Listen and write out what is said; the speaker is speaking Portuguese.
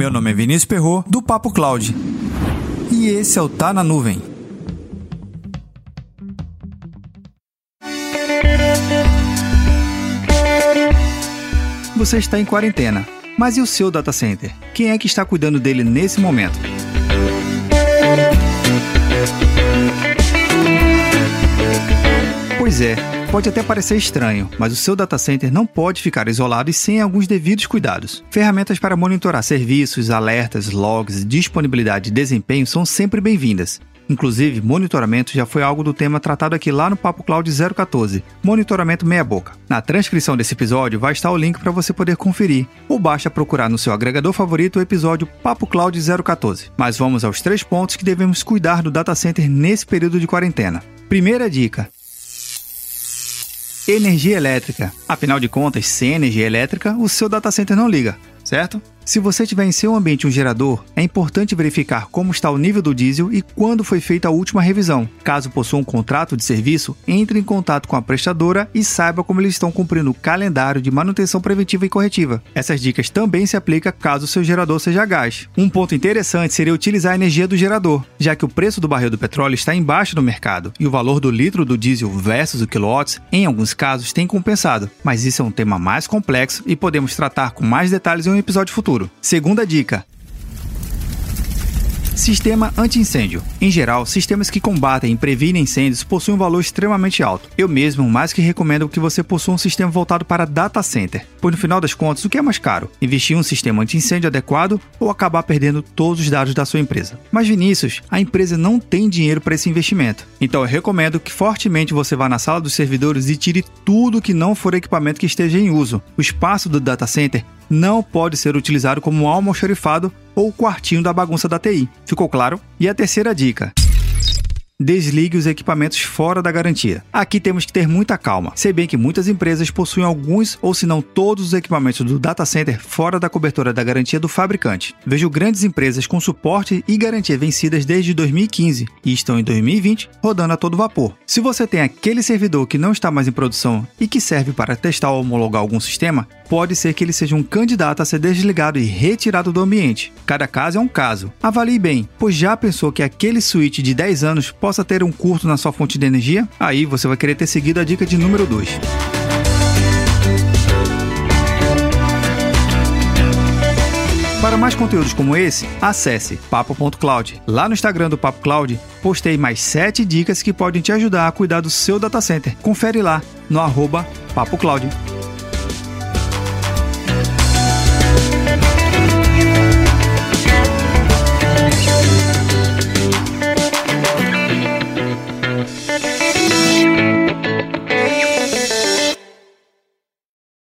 Meu nome é Vinícius Perro do Papo Cloud. E esse é o Tá na Nuvem. Você está em quarentena, mas e o seu data center? Quem é que está cuidando dele nesse momento? Pois é, pode até parecer estranho, mas o seu data center não pode ficar isolado e sem alguns devidos cuidados. Ferramentas para monitorar serviços, alertas, logs, disponibilidade e desempenho são sempre bem-vindas. Inclusive, monitoramento já foi algo do tema tratado aqui lá no Papo Cloud 014, monitoramento meia boca. Na transcrição desse episódio vai estar o link para você poder conferir, ou basta procurar no seu agregador favorito o episódio Papo Cloud 014. Mas vamos aos três pontos que devemos cuidar do data center nesse período de quarentena. Primeira dica: energia elétrica. Afinal de contas, sem energia elétrica, o seu data center não liga, certo? Se você tiver em seu ambiente um gerador, é importante verificar como está o nível do diesel e quando foi feita a última revisão. Caso possua um contrato de serviço, entre em contato com a prestadora e saiba como eles estão cumprindo o calendário de manutenção preventiva e corretiva. Essas dicas também se aplicam caso seu gerador seja gás. Um ponto interessante seria utilizar a energia do gerador, já que o preço do barril do petróleo está embaixo do mercado e o valor do litro do diesel versus o quilowatts, em alguns casos, tem compensado. Mas isso é um tema mais complexo e podemos tratar com mais detalhes em um episódio futuro Segunda dica: Sistema anti-incêndio. Em geral, sistemas que combatem e previnem incêndios possuem um valor extremamente alto. Eu mesmo mais que recomendo que você possua um sistema voltado para data center, pois no final das contas, o que é mais caro? Investir em um sistema anti-incêndio adequado ou acabar perdendo todos os dados da sua empresa? Mas Vinícius, a empresa não tem dinheiro para esse investimento. Então eu recomendo que fortemente você vá na sala dos servidores e tire tudo que não for equipamento que esteja em uso. O espaço do data center não pode ser utilizado como almoxarifado ou quartinho da bagunça da TI. Ficou claro? E a terceira dica desligue os equipamentos fora da garantia. Aqui temos que ter muita calma, se bem que muitas empresas possuem alguns ou se não todos os equipamentos do data center fora da cobertura da garantia do fabricante. Vejo grandes empresas com suporte e garantia vencidas desde 2015 e estão em 2020 rodando a todo vapor. Se você tem aquele servidor que não está mais em produção e que serve para testar ou homologar algum sistema, pode ser que ele seja um candidato a ser desligado e retirado do ambiente. Cada caso é um caso. Avalie bem, pois já pensou que aquele switch de 10 anos possa ter um curto na sua fonte de energia? Aí você vai querer ter seguido a dica de número 2. Para mais conteúdos como esse, acesse papo.cloud. Lá no Instagram do Papo Cloud, postei mais 7 dicas que podem te ajudar a cuidar do seu data center. Confere lá no arroba Papo Cloud.